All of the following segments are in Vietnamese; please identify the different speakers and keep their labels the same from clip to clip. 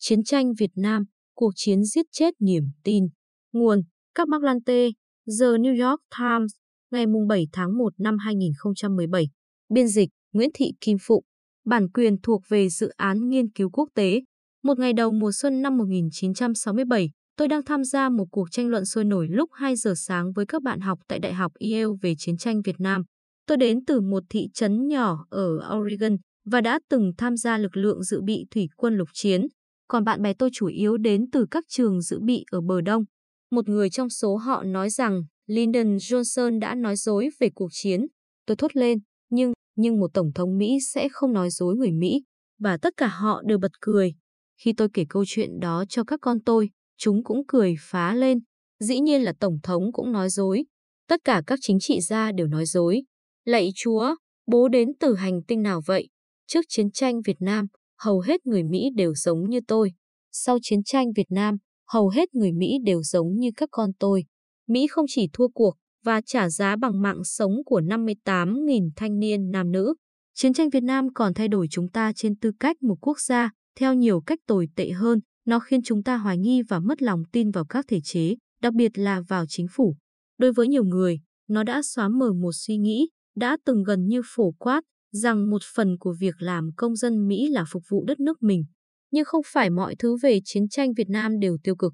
Speaker 1: Chiến tranh Việt Nam, cuộc chiến giết chết niềm tin. Nguồn, các Mark Lante, The New York Times, ngày 7 tháng 1 năm 2017. Biên dịch, Nguyễn Thị Kim Phụng. Bản quyền thuộc về dự án nghiên cứu quốc tế. Một ngày đầu mùa xuân năm 1967, tôi đang tham gia một cuộc tranh luận sôi nổi lúc 2 giờ sáng với các bạn học tại Đại học Yale về chiến tranh Việt Nam. Tôi đến từ một thị trấn nhỏ ở Oregon và đã từng tham gia lực lượng dự bị thủy quân lục chiến, còn bạn bè tôi chủ yếu đến từ các trường dự bị ở bờ đông. Một người trong số họ nói rằng Lyndon Johnson đã nói dối về cuộc chiến. Tôi thốt lên, nhưng, nhưng một tổng thống Mỹ sẽ không nói dối người Mỹ. Và tất cả họ đều bật cười. Khi tôi kể câu chuyện đó cho các con tôi, chúng cũng cười phá lên. Dĩ nhiên là tổng thống cũng nói dối. Tất cả các chính trị gia đều nói dối. Lạy chúa, bố đến từ hành tinh nào vậy? Trước chiến tranh Việt Nam, hầu hết người Mỹ đều giống như tôi. Sau chiến tranh Việt Nam, hầu hết người Mỹ đều giống như các con tôi. Mỹ không chỉ thua cuộc và trả giá bằng mạng sống của 58.000 thanh niên nam nữ. Chiến tranh Việt Nam còn thay đổi chúng ta trên tư cách một quốc gia, theo nhiều cách tồi tệ hơn, nó khiến chúng ta hoài nghi và mất lòng tin vào các thể chế, đặc biệt là vào chính phủ. Đối với nhiều người, nó đã xóa mờ một suy nghĩ, đã từng gần như phổ quát, rằng một phần của việc làm công dân Mỹ là phục vụ đất nước mình. Nhưng không phải mọi thứ về chiến tranh Việt Nam đều tiêu cực.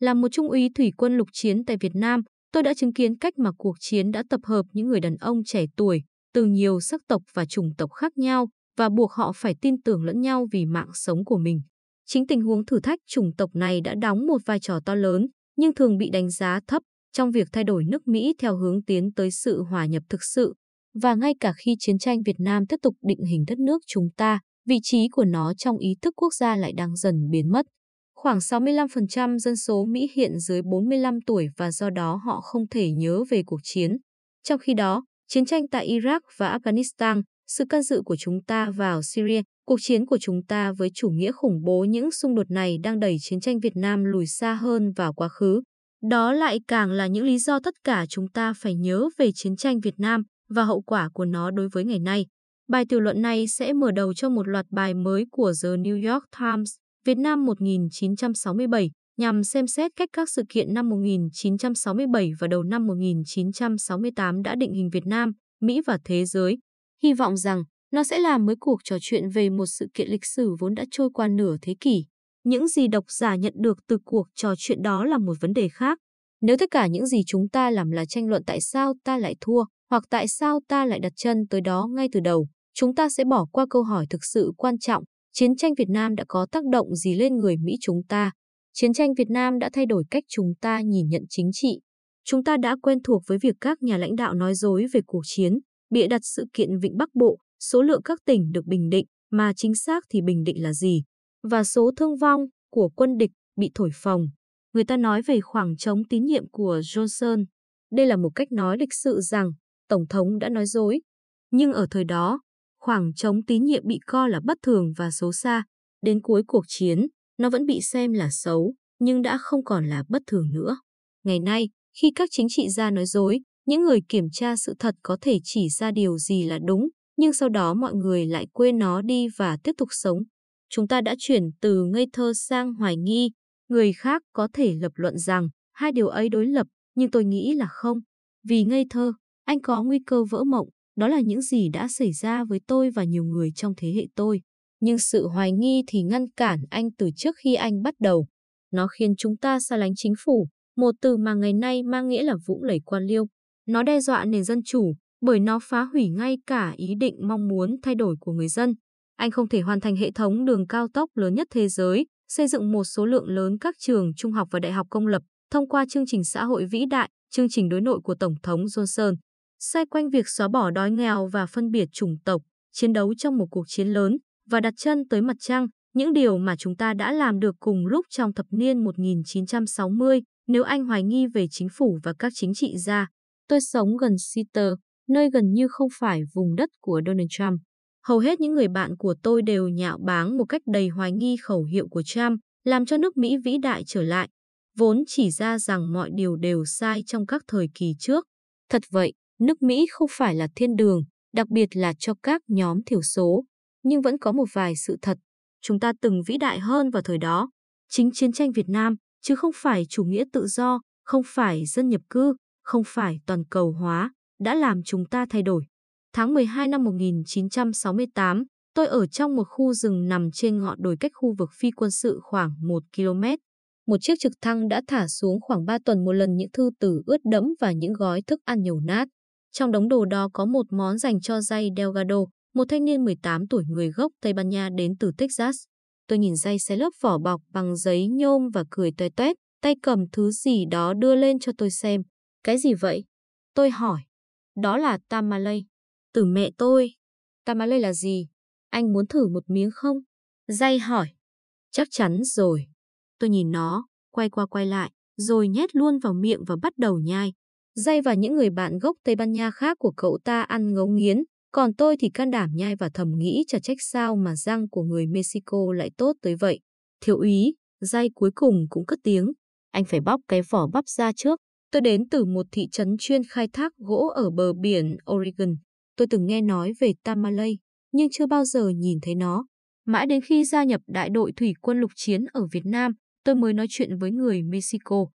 Speaker 1: Là một trung úy thủy quân lục chiến tại Việt Nam, tôi đã chứng kiến cách mà cuộc chiến đã tập hợp những người đàn ông trẻ tuổi từ nhiều sắc tộc và chủng tộc khác nhau và buộc họ phải tin tưởng lẫn nhau vì mạng sống của mình. Chính tình huống thử thách chủng tộc này đã đóng một vai trò to lớn, nhưng thường bị đánh giá thấp trong việc thay đổi nước Mỹ theo hướng tiến tới sự hòa nhập thực sự và ngay cả khi chiến tranh Việt Nam tiếp tục định hình đất nước chúng ta, vị trí của nó trong ý thức quốc gia lại đang dần biến mất. Khoảng 65% dân số Mỹ hiện dưới 45 tuổi và do đó họ không thể nhớ về cuộc chiến. Trong khi đó, chiến tranh tại Iraq và Afghanistan, sự can dự của chúng ta vào Syria, cuộc chiến của chúng ta với chủ nghĩa khủng bố những xung đột này đang đẩy chiến tranh Việt Nam lùi xa hơn vào quá khứ. Đó lại càng là những lý do tất cả chúng ta phải nhớ về chiến tranh Việt Nam, và hậu quả của nó đối với ngày nay. Bài tiểu luận này sẽ mở đầu cho một loạt bài mới của The New York Times, Việt Nam 1967, nhằm xem xét cách các sự kiện năm 1967 và đầu năm 1968 đã định hình Việt Nam, Mỹ và thế giới. Hy vọng rằng nó sẽ làm mới cuộc trò chuyện về một sự kiện lịch sử vốn đã trôi qua nửa thế kỷ. Những gì độc giả nhận được từ cuộc trò chuyện đó là một vấn đề khác. Nếu tất cả những gì chúng ta làm là tranh luận tại sao ta lại thua, hoặc tại sao ta lại đặt chân tới đó ngay từ đầu, chúng ta sẽ bỏ qua câu hỏi thực sự quan trọng, chiến tranh Việt Nam đã có tác động gì lên người Mỹ chúng ta? Chiến tranh Việt Nam đã thay đổi cách chúng ta nhìn nhận chính trị. Chúng ta đã quen thuộc với việc các nhà lãnh đạo nói dối về cuộc chiến, bịa đặt sự kiện Vịnh Bắc Bộ, số lượng các tỉnh được bình định, mà chính xác thì bình định là gì, và số thương vong của quân địch bị thổi phồng. Người ta nói về khoảng trống tín nhiệm của Johnson. Đây là một cách nói lịch sự rằng Tổng thống đã nói dối. Nhưng ở thời đó, khoảng trống tín nhiệm bị coi là bất thường và xấu xa. Đến cuối cuộc chiến, nó vẫn bị xem là xấu, nhưng đã không còn là bất thường nữa. Ngày nay, khi các chính trị gia nói dối, những người kiểm tra sự thật có thể chỉ ra điều gì là đúng, nhưng sau đó mọi người lại quên nó đi và tiếp tục sống. Chúng ta đã chuyển từ ngây thơ sang hoài nghi. Người khác có thể lập luận rằng hai điều ấy đối lập, nhưng tôi nghĩ là không. Vì ngây thơ, anh có nguy cơ vỡ mộng, đó là những gì đã xảy ra với tôi và nhiều người trong thế hệ tôi. Nhưng sự hoài nghi thì ngăn cản anh từ trước khi anh bắt đầu. Nó khiến chúng ta xa lánh chính phủ, một từ mà ngày nay mang nghĩa là vũng lầy quan liêu. Nó đe dọa nền dân chủ, bởi nó phá hủy ngay cả ý định mong muốn thay đổi của người dân. Anh không thể hoàn thành hệ thống đường cao tốc lớn nhất thế giới, xây dựng một số lượng lớn các trường trung học và đại học công lập thông qua chương trình xã hội vĩ đại, chương trình đối nội của Tổng thống Johnson xoay quanh việc xóa bỏ đói nghèo và phân biệt chủng tộc, chiến đấu trong một cuộc chiến lớn và đặt chân tới mặt trăng, những điều mà chúng ta đã làm được cùng lúc trong thập niên 1960 nếu anh hoài nghi về chính phủ và các chính trị gia. Tôi sống gần Seattle, nơi gần như không phải vùng đất của Donald Trump. Hầu hết những người bạn của tôi đều nhạo báng một cách đầy hoài nghi khẩu hiệu của Trump, làm cho nước Mỹ vĩ đại trở lại, vốn chỉ ra rằng mọi điều đều sai trong các thời kỳ trước. Thật vậy, Nước Mỹ không phải là thiên đường, đặc biệt là cho các nhóm thiểu số, nhưng vẫn có một vài sự thật. chúng ta từng vĩ đại hơn vào thời đó. Chính chiến tranh Việt Nam, chứ không phải chủ nghĩa tự do, không phải dân nhập cư, không phải toàn cầu hóa, đã làm chúng ta thay đổi. Tháng 12 năm 1968, tôi ở trong một khu rừng nằm trên ngọn đồi cách khu vực phi quân sự khoảng 1 km. Một chiếc trực thăng đã thả xuống khoảng 3 tuần một lần những thư tử ướt đẫm và những gói thức ăn nhiều nát. Trong đống đồ đó có một món dành cho Jay Delgado, một thanh niên 18 tuổi người gốc Tây Ban Nha đến từ Texas. Tôi nhìn Jay xé lớp vỏ bọc bằng giấy nhôm và cười toe toét, tay cầm thứ gì đó đưa lên cho tôi xem. Cái gì vậy? Tôi hỏi. Đó là tamale. Từ mẹ tôi. Tamale là gì? Anh muốn thử một miếng không? Jay hỏi. Chắc chắn rồi. Tôi nhìn nó, quay qua quay lại, rồi nhét luôn vào miệng và bắt đầu nhai. Dây và những người bạn gốc Tây Ban Nha khác của cậu ta ăn ngấu nghiến, còn tôi thì can đảm nhai và thầm nghĩ chả trách sao mà răng của người Mexico lại tốt tới vậy. Thiếu úy, dây cuối cùng cũng cất tiếng. Anh phải bóc cái vỏ bắp ra trước. Tôi đến từ một thị trấn chuyên khai thác gỗ ở bờ biển Oregon. Tôi từng nghe nói về Tamalay, nhưng chưa bao giờ nhìn thấy nó. Mãi đến khi gia nhập đại đội thủy quân lục chiến ở Việt Nam, tôi mới nói chuyện với người Mexico.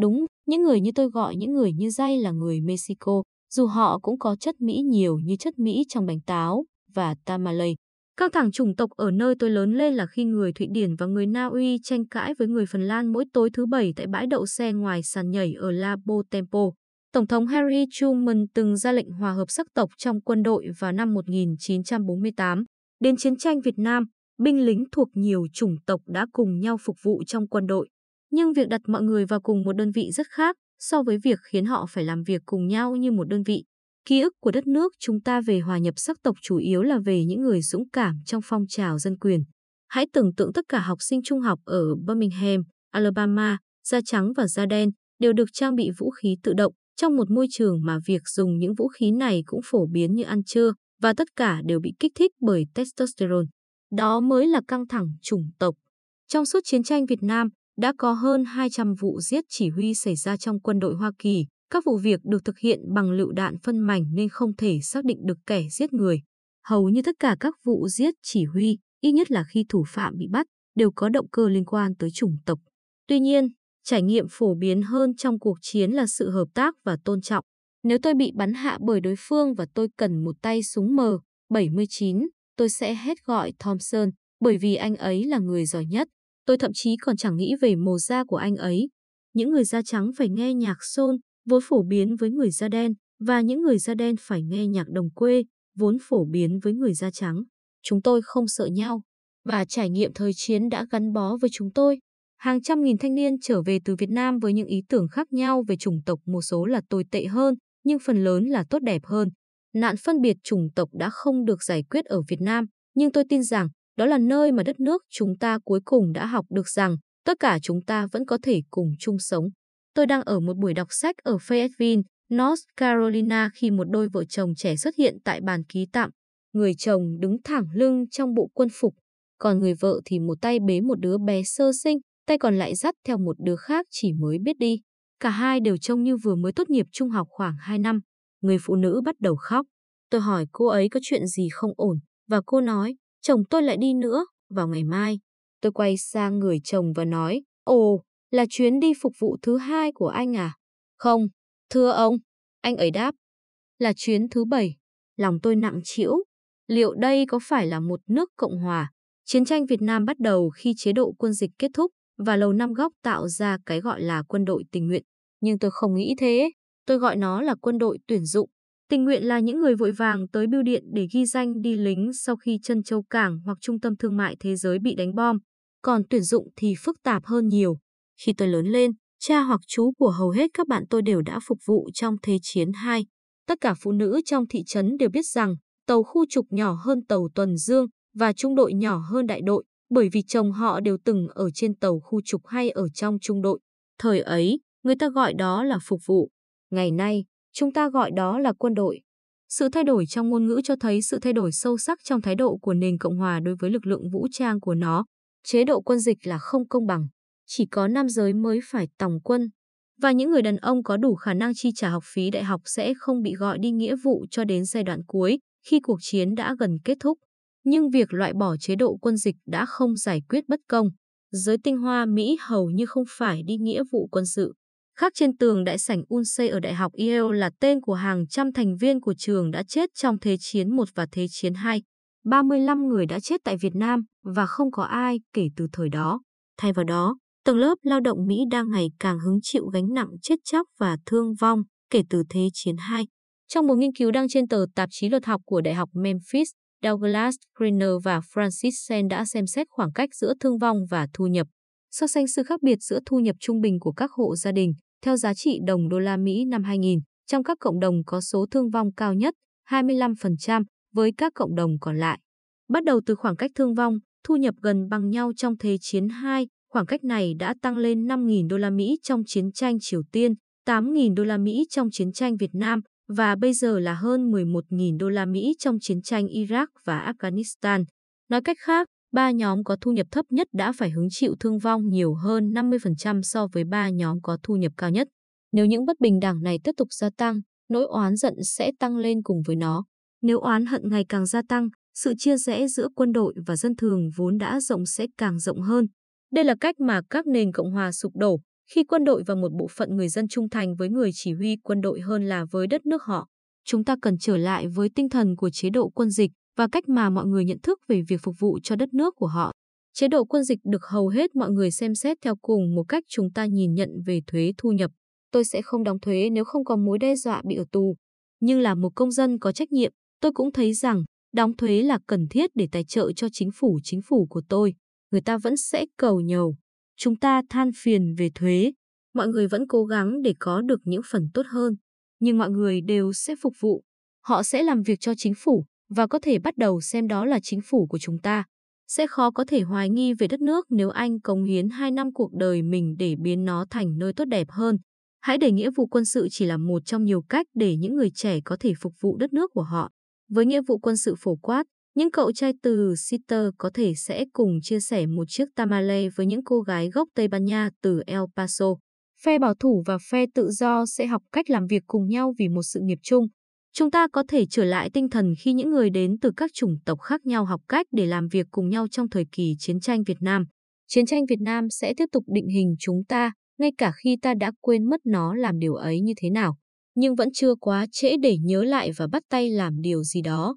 Speaker 1: Đúng, những người như tôi gọi những người như dây là người Mexico, dù họ cũng có chất Mỹ nhiều như chất Mỹ trong bánh táo và tamale. Căng thẳng chủng tộc ở nơi tôi lớn lên là khi người Thụy Điển và người Na Uy tranh cãi với người Phần Lan mỗi tối thứ bảy tại bãi đậu xe ngoài sàn nhảy ở Labo Tempo. Tổng thống Harry Truman từng ra lệnh hòa hợp sắc tộc trong quân đội vào năm 1948. Đến chiến tranh Việt Nam, binh lính thuộc nhiều chủng tộc đã cùng nhau phục vụ trong quân đội. Nhưng việc đặt mọi người vào cùng một đơn vị rất khác so với việc khiến họ phải làm việc cùng nhau như một đơn vị. Ký ức của đất nước chúng ta về hòa nhập sắc tộc chủ yếu là về những người dũng cảm trong phong trào dân quyền. Hãy tưởng tượng tất cả học sinh trung học ở Birmingham, Alabama, da trắng và da đen đều được trang bị vũ khí tự động trong một môi trường mà việc dùng những vũ khí này cũng phổ biến như ăn trưa và tất cả đều bị kích thích bởi testosterone. Đó mới là căng thẳng chủng tộc. Trong suốt chiến tranh Việt Nam, đã có hơn 200 vụ giết chỉ huy xảy ra trong quân đội Hoa Kỳ. Các vụ việc được thực hiện bằng lựu đạn phân mảnh nên không thể xác định được kẻ giết người. Hầu như tất cả các vụ giết chỉ huy, ít nhất là khi thủ phạm bị bắt, đều có động cơ liên quan tới chủng tộc. Tuy nhiên, trải nghiệm phổ biến hơn trong cuộc chiến là sự hợp tác và tôn trọng. Nếu tôi bị bắn hạ bởi đối phương và tôi cần một tay súng M79, tôi sẽ hết gọi Thompson, bởi vì anh ấy là người giỏi nhất. Tôi thậm chí còn chẳng nghĩ về màu da của anh ấy. Những người da trắng phải nghe nhạc soul, vốn phổ biến với người da đen, và những người da đen phải nghe nhạc đồng quê, vốn phổ biến với người da trắng. Chúng tôi không sợ nhau, và trải nghiệm thời chiến đã gắn bó với chúng tôi. Hàng trăm nghìn thanh niên trở về từ Việt Nam với những ý tưởng khác nhau về chủng tộc một số là tồi tệ hơn, nhưng phần lớn là tốt đẹp hơn. Nạn phân biệt chủng tộc đã không được giải quyết ở Việt Nam, nhưng tôi tin rằng đó là nơi mà đất nước chúng ta cuối cùng đã học được rằng tất cả chúng ta vẫn có thể cùng chung sống. Tôi đang ở một buổi đọc sách ở Fayetteville, North Carolina khi một đôi vợ chồng trẻ xuất hiện tại bàn ký tạm. Người chồng đứng thẳng lưng trong bộ quân phục, còn người vợ thì một tay bế một đứa bé sơ sinh, tay còn lại dắt theo một đứa khác chỉ mới biết đi. Cả hai đều trông như vừa mới tốt nghiệp trung học khoảng 2 năm. Người phụ nữ bắt đầu khóc. Tôi hỏi cô ấy có chuyện gì không ổn, và cô nói, chồng tôi lại đi nữa, vào ngày mai. Tôi quay sang người chồng và nói, ồ, là chuyến đi phục vụ thứ hai của anh à? Không, thưa ông, anh ấy đáp, là chuyến thứ bảy. Lòng tôi nặng trĩu. Liệu đây có phải là một nước Cộng Hòa? Chiến tranh Việt Nam bắt đầu khi chế độ quân dịch kết thúc và Lầu Năm Góc tạo ra cái gọi là quân đội tình nguyện. Nhưng tôi không nghĩ thế. Tôi gọi nó là quân đội tuyển dụng. Tình nguyện là những người vội vàng tới bưu điện để ghi danh đi lính sau khi chân châu cảng hoặc trung tâm thương mại thế giới bị đánh bom. Còn tuyển dụng thì phức tạp hơn nhiều. Khi tôi lớn lên, cha hoặc chú của hầu hết các bạn tôi đều đã phục vụ trong Thế chiến 2. Tất cả phụ nữ trong thị trấn đều biết rằng tàu khu trục nhỏ hơn tàu tuần dương và trung đội nhỏ hơn đại đội bởi vì chồng họ đều từng ở trên tàu khu trục hay ở trong trung đội. Thời ấy, người ta gọi đó là phục vụ. Ngày nay, Chúng ta gọi đó là quân đội. Sự thay đổi trong ngôn ngữ cho thấy sự thay đổi sâu sắc trong thái độ của nền Cộng hòa đối với lực lượng vũ trang của nó. Chế độ quân dịch là không công bằng. Chỉ có nam giới mới phải tòng quân. Và những người đàn ông có đủ khả năng chi trả học phí đại học sẽ không bị gọi đi nghĩa vụ cho đến giai đoạn cuối, khi cuộc chiến đã gần kết thúc. Nhưng việc loại bỏ chế độ quân dịch đã không giải quyết bất công. Giới tinh hoa Mỹ hầu như không phải đi nghĩa vụ quân sự khác trên tường đại sảnh Unsei ở Đại học Yale là tên của hàng trăm thành viên của trường đã chết trong Thế chiến 1 và Thế chiến 2. 35 người đã chết tại Việt Nam và không có ai kể từ thời đó. Thay vào đó, tầng lớp lao động Mỹ đang ngày càng hứng chịu gánh nặng chết chóc và thương vong kể từ Thế chiến 2. Trong một nghiên cứu đăng trên tờ tạp chí luật học của Đại học Memphis, Douglas Greener và Francis Sen đã xem xét khoảng cách giữa thương vong và thu nhập. So sánh sự khác biệt giữa thu nhập trung bình của các hộ gia đình theo giá trị đồng đô la Mỹ năm 2000 trong các cộng đồng có số thương vong cao nhất 25% với các cộng đồng còn lại. Bắt đầu từ khoảng cách thương vong, thu nhập gần bằng nhau trong Thế chiến 2, khoảng cách này đã tăng lên 5.000 đô la Mỹ trong chiến tranh Triều Tiên, 8.000 đô la Mỹ trong chiến tranh Việt Nam và bây giờ là hơn 11.000 đô la Mỹ trong chiến tranh Iraq và Afghanistan. Nói cách khác, ba nhóm có thu nhập thấp nhất đã phải hứng chịu thương vong nhiều hơn 50% so với ba nhóm có thu nhập cao nhất. Nếu những bất bình đẳng này tiếp tục gia tăng, nỗi oán giận sẽ tăng lên cùng với nó. Nếu oán hận ngày càng gia tăng, sự chia rẽ giữa quân đội và dân thường vốn đã rộng sẽ càng rộng hơn. Đây là cách mà các nền Cộng hòa sụp đổ, khi quân đội và một bộ phận người dân trung thành với người chỉ huy quân đội hơn là với đất nước họ. Chúng ta cần trở lại với tinh thần của chế độ quân dịch và cách mà mọi người nhận thức về việc phục vụ cho đất nước của họ. Chế độ quân dịch được hầu hết mọi người xem xét theo cùng một cách chúng ta nhìn nhận về thuế thu nhập. Tôi sẽ không đóng thuế nếu không có mối đe dọa bị ở tù. Nhưng là một công dân có trách nhiệm, tôi cũng thấy rằng đóng thuế là cần thiết để tài trợ cho chính phủ chính phủ của tôi. Người ta vẫn sẽ cầu nhầu. Chúng ta than phiền về thuế. Mọi người vẫn cố gắng để có được những phần tốt hơn. Nhưng mọi người đều sẽ phục vụ. Họ sẽ làm việc cho chính phủ và có thể bắt đầu xem đó là chính phủ của chúng ta. Sẽ khó có thể hoài nghi về đất nước nếu anh cống hiến 2 năm cuộc đời mình để biến nó thành nơi tốt đẹp hơn. Hãy để nghĩa vụ quân sự chỉ là một trong nhiều cách để những người trẻ có thể phục vụ đất nước của họ. Với nghĩa vụ quân sự phổ quát, những cậu trai từ Sitter có thể sẽ cùng chia sẻ một chiếc tamale với những cô gái gốc Tây Ban Nha từ El Paso. Phe bảo thủ và phe tự do sẽ học cách làm việc cùng nhau vì một sự nghiệp chung. Chúng ta có thể trở lại tinh thần khi những người đến từ các chủng tộc khác nhau học cách để làm việc cùng nhau trong thời kỳ chiến tranh Việt Nam. Chiến tranh Việt Nam sẽ tiếp tục định hình chúng ta, ngay cả khi ta đã quên mất nó làm điều ấy như thế nào. Nhưng vẫn chưa quá trễ để nhớ lại và bắt tay làm điều gì đó.